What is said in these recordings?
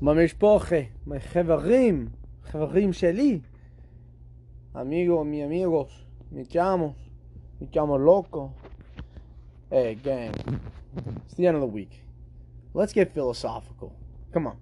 Mamishpoche, my jevarim, jevarim Sheli, amigos, mi amigos, mi chamos, mi chamo loco. Hey, gang, it's the end of the week. Let's get philosophical. Come on.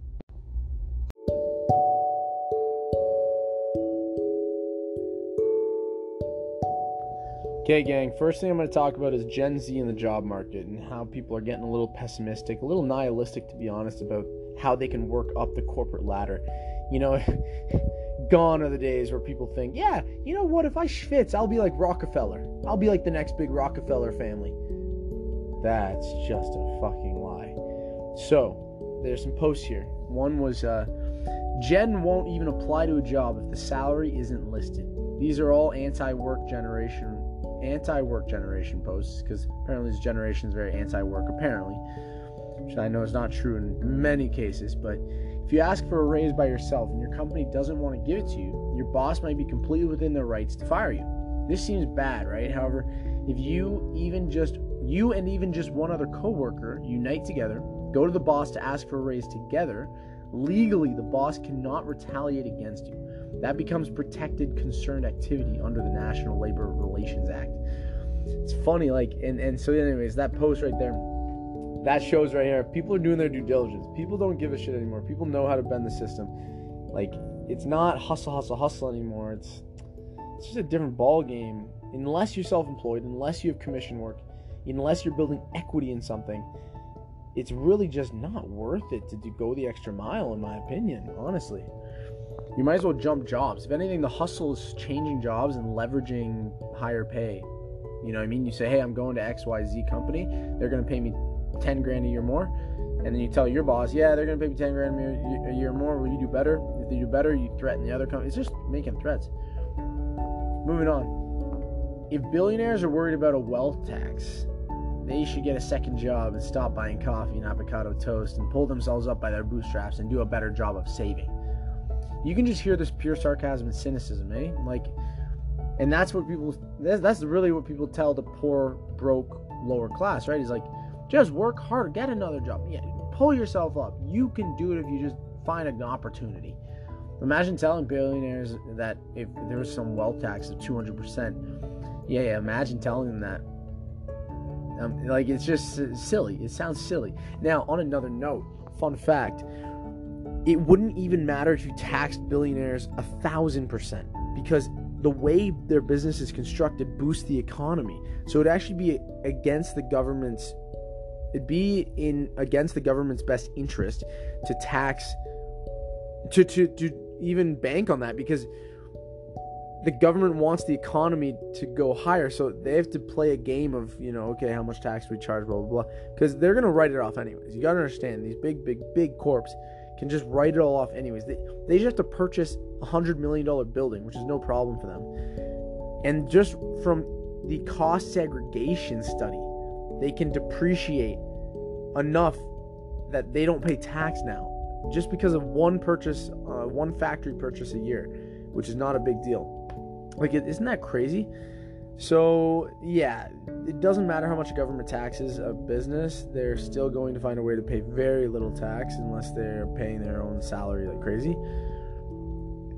Okay, gang, first thing I'm going to talk about is Gen Z and the job market and how people are getting a little pessimistic, a little nihilistic, to be honest, about how they can work up the corporate ladder. You know, gone are the days where people think, yeah, you know what, if I schwitz, I'll be like Rockefeller. I'll be like the next big Rockefeller family. That's just a fucking lie. So, there's some posts here. One was, uh, Gen won't even apply to a job if the salary isn't listed. These are all anti-work generation anti-work generation posts because apparently this generation is very anti-work apparently which i know is not true in many cases but if you ask for a raise by yourself and your company doesn't want to give it to you your boss might be completely within their rights to fire you. This seems bad right? However if you even just you and even just one other coworker unite together go to the boss to ask for a raise together legally the boss cannot retaliate against you. That becomes protected concerted activity under the National Labor Relations Act. It's funny, like, and, and so, anyways, that post right there, that shows right here, people are doing their due diligence. People don't give a shit anymore. People know how to bend the system. Like, it's not hustle, hustle, hustle anymore. It's it's just a different ball game. Unless you're self-employed, unless you have commission work, unless you're building equity in something, it's really just not worth it to do, go the extra mile, in my opinion. Honestly you might as well jump jobs. If anything, the hustle is changing jobs and leveraging higher pay. You know what I mean? You say, hey, I'm going to XYZ company. They're going to pay me 10 grand a year more. And then you tell your boss, yeah, they're going to pay me 10 grand a year more. Will you do better? If they do better, you threaten the other company. It's just making threats. Moving on. If billionaires are worried about a wealth tax, they should get a second job and stop buying coffee and avocado toast and pull themselves up by their bootstraps and do a better job of saving you can just hear this pure sarcasm and cynicism, eh? Like, and that's what people. That's, that's really what people tell the poor, broke, lower class, right? He's like, just work harder, get another job. Yeah, pull yourself up. You can do it if you just find an opportunity. Imagine telling billionaires that if there was some wealth tax of 200%, yeah, yeah imagine telling them that. Um, like, it's just silly. It sounds silly. Now, on another note, fun fact it wouldn't even matter if you taxed billionaires a thousand percent because the way their business is constructed boosts the economy. So it'd actually be against the government's it'd be in against the government's best interest to tax to to to even bank on that because the government wants the economy to go higher so they have to play a game of you know okay how much tax we charge blah blah blah because they're to write it off anyways you got to understand these big big big corps can just write it all off anyways. They, they just have to purchase a hundred million dollar building, which is no problem for them. And just from the cost segregation study, they can depreciate enough that they don't pay tax now, just because of one purchase, uh, one factory purchase a year, which is not a big deal. Like, isn't that crazy? So, yeah, it doesn't matter how much government taxes a business, they're still going to find a way to pay very little tax unless they're paying their own salary like crazy.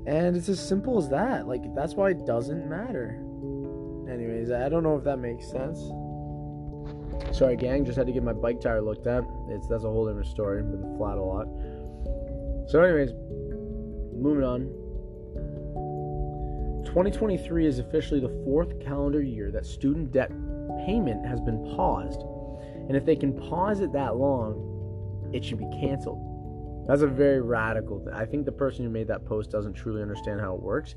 And it's as simple as that. Like, that's why it doesn't matter. Anyways, I don't know if that makes sense. Sorry, gang, just had to get my bike tire looked at. It's that's a whole different story. Been flat a lot. So, anyways, moving on. 2023 is officially the fourth calendar year that student debt payment has been paused. And if they can pause it that long, it should be canceled. That's a very radical thing. I think the person who made that post doesn't truly understand how it works.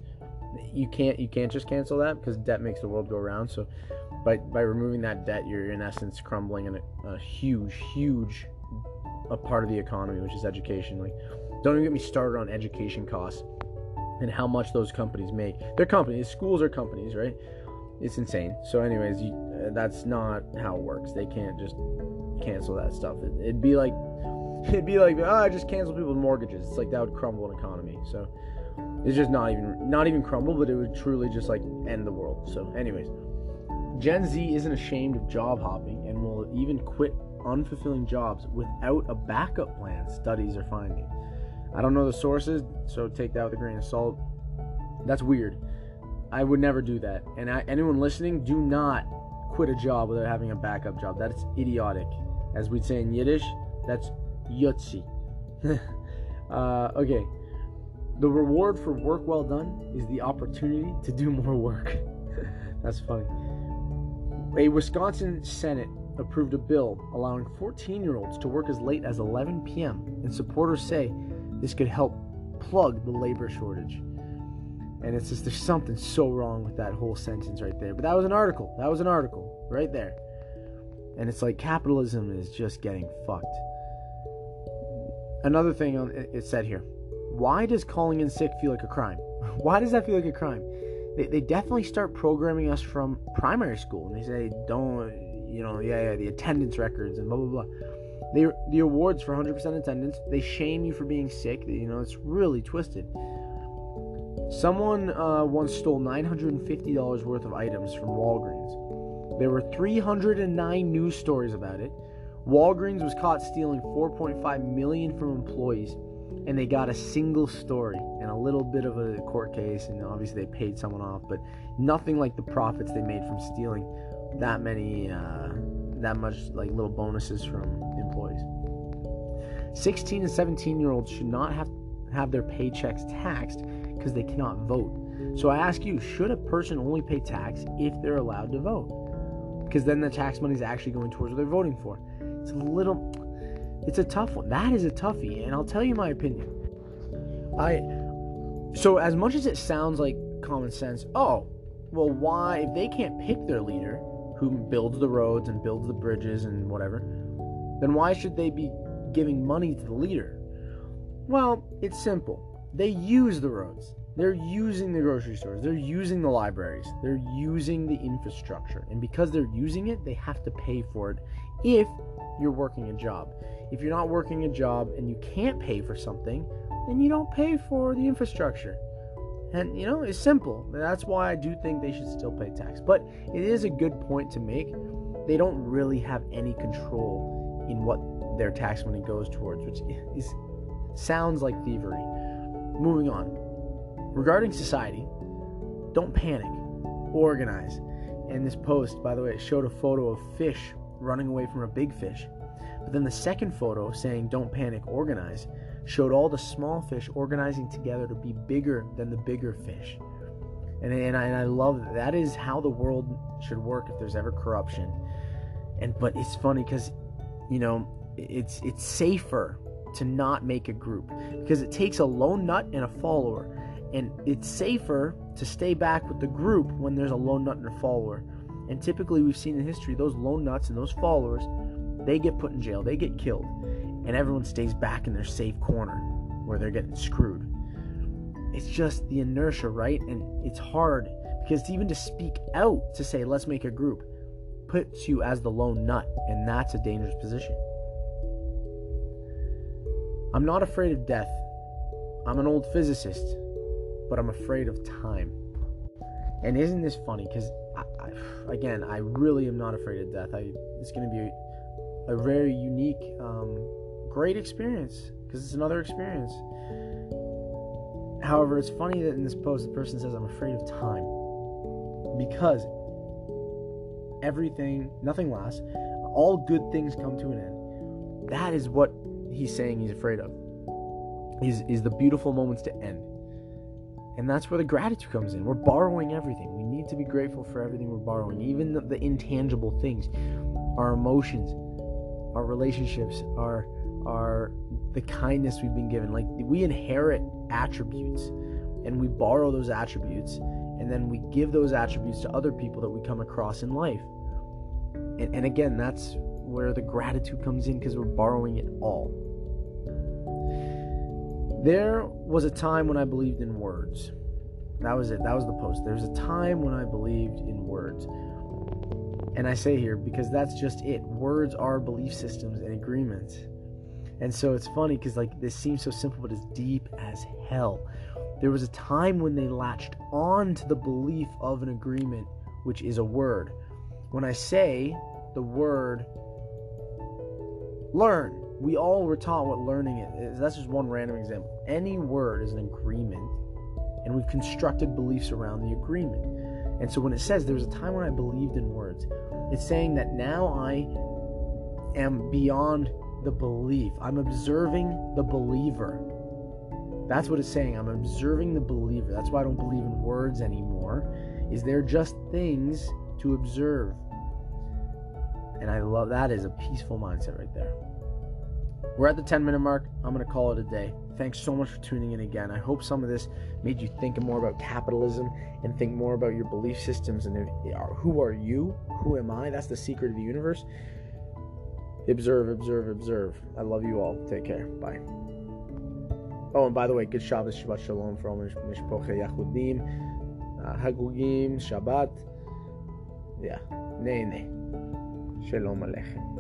You can't you can't just cancel that because debt makes the world go round. So by by removing that debt, you're in essence crumbling in a, a huge, huge a part of the economy, which is education. Like, don't even get me started on education costs and how much those companies make. They're companies, schools are companies, right? It's insane. So, anyways, you, uh, that's not how it works. They can't just cancel that stuff. It, would be like, it'd be like, I just cancel people's mortgages. It's like that would crumble an economy. So, it's just not even, not even crumble, but it would truly just like end the world. So, anyways, Gen Z isn't ashamed of job hopping and will even quit unfulfilling jobs without a backup plan. Studies are finding. I don't know the sources, so take that with a grain of salt. That's weird. I would never do that. And I, anyone listening, do not quit a job without having a backup job. That's idiotic. As we'd say in Yiddish, that's yotzi. uh, okay. The reward for work well done is the opportunity to do more work. that's funny. A Wisconsin Senate approved a bill allowing 14 year olds to work as late as 11 p.m., and supporters say this could help plug the labor shortage. And it's just there's something so wrong with that whole sentence right there. But that was an article. That was an article right there. And it's like capitalism is just getting fucked. Another thing it said here. Why does calling in sick feel like a crime? Why does that feel like a crime? They, they definitely start programming us from primary school. And they say, don't, you know, yeah, yeah, the attendance records and blah, blah, blah. They, the awards for 100% attendance, they shame you for being sick. You know, it's really twisted. Someone uh, once stole $950 worth of items from Walgreens. There were 309 news stories about it. Walgreens was caught stealing 4.5 million from employees, and they got a single story and a little bit of a court case, and obviously they paid someone off, but nothing like the profits they made from stealing that many, uh, that much like little bonuses from employees. 16 and 17 year olds should not have have their paychecks taxed because they cannot vote. So I ask you, should a person only pay tax if they're allowed to vote? Because then the tax money is actually going towards what they're voting for. It's a little, it's a tough one. That is a toughie, and I'll tell you my opinion. I, so as much as it sounds like common sense, oh, well, why, if they can't pick their leader who builds the roads and builds the bridges and whatever, then why should they be giving money to the leader? Well, it's simple they use the roads. They're using the grocery stores. They're using the libraries. They're using the infrastructure. And because they're using it, they have to pay for it if you're working a job. If you're not working a job and you can't pay for something, then you don't pay for the infrastructure. And you know, it's simple. That's why I do think they should still pay tax. But it is a good point to make. They don't really have any control in what their tax money goes towards, which is sounds like thievery. Moving on. Regarding society, don't panic. Organize. And this post, by the way, it showed a photo of fish running away from a big fish. But then the second photo saying don't panic, organize showed all the small fish organizing together to be bigger than the bigger fish. And, and, I, and I love that. That is how the world should work if there's ever corruption. And but it's funny because, you know, it's it's safer to not make a group because it takes a lone nut and a follower. And it's safer to stay back with the group when there's a lone nut and a follower. And typically, we've seen in history those lone nuts and those followers, they get put in jail, they get killed, and everyone stays back in their safe corner where they're getting screwed. It's just the inertia, right? And it's hard because even to speak out to say, let's make a group, puts you as the lone nut, and that's a dangerous position. I'm not afraid of death. I'm an old physicist, but I'm afraid of time. And isn't this funny? Because, again, I really am not afraid of death. I, it's going to be a, a, very unique, um, great experience because it's another experience. However, it's funny that in this post, the person says, I'm afraid of time. Because everything, nothing lasts, all good things come to an end. That is what he's saying he's afraid of is is the beautiful moments to end and that's where the gratitude comes in. We're borrowing everything. We need to be grateful for everything we're borrowing. Even the, the intangible things our emotions our relationships our our the kindness we've been given. Like we inherit attributes and we borrow those attributes and then we give those attributes to other people that we come across in life. And, and again that's where the gratitude comes in because we're borrowing it all. There was a time when I believed in words. That was it. That was the post. There's a time when I believed in words. And I say here because that's just it. Words are belief systems and agreements. And so it's funny because like this seems so simple, but it's deep as hell. There was a time when they latched on to the belief of an agreement, which is a word. When I say the word learn. We all were taught what learning is. That's just one random example. Any word is an agreement, and we've constructed beliefs around the agreement. And so when it says there was a time when I believed in words, it's saying that now I am beyond the belief. I'm observing the believer. That's what it's saying. I'm observing the believer. That's why I don't believe in words anymore. Is they're just things to observe. And I love that is a peaceful mindset right there. We're at the 10 minute mark. I'm going to call it a day. Thanks so much for tuning in again. I hope some of this made you think more about capitalism and think more about your belief systems and who are you? Who am I? That's the secret of the universe. Observe, observe, observe. I love you all. Take care. Bye. Oh, and by the way, good Shabbos, Shabbat Shalom for all Mishpoche Yahudim, uh, Hagugim, Shabbat. Yeah, Nene. Shalom Aleichem.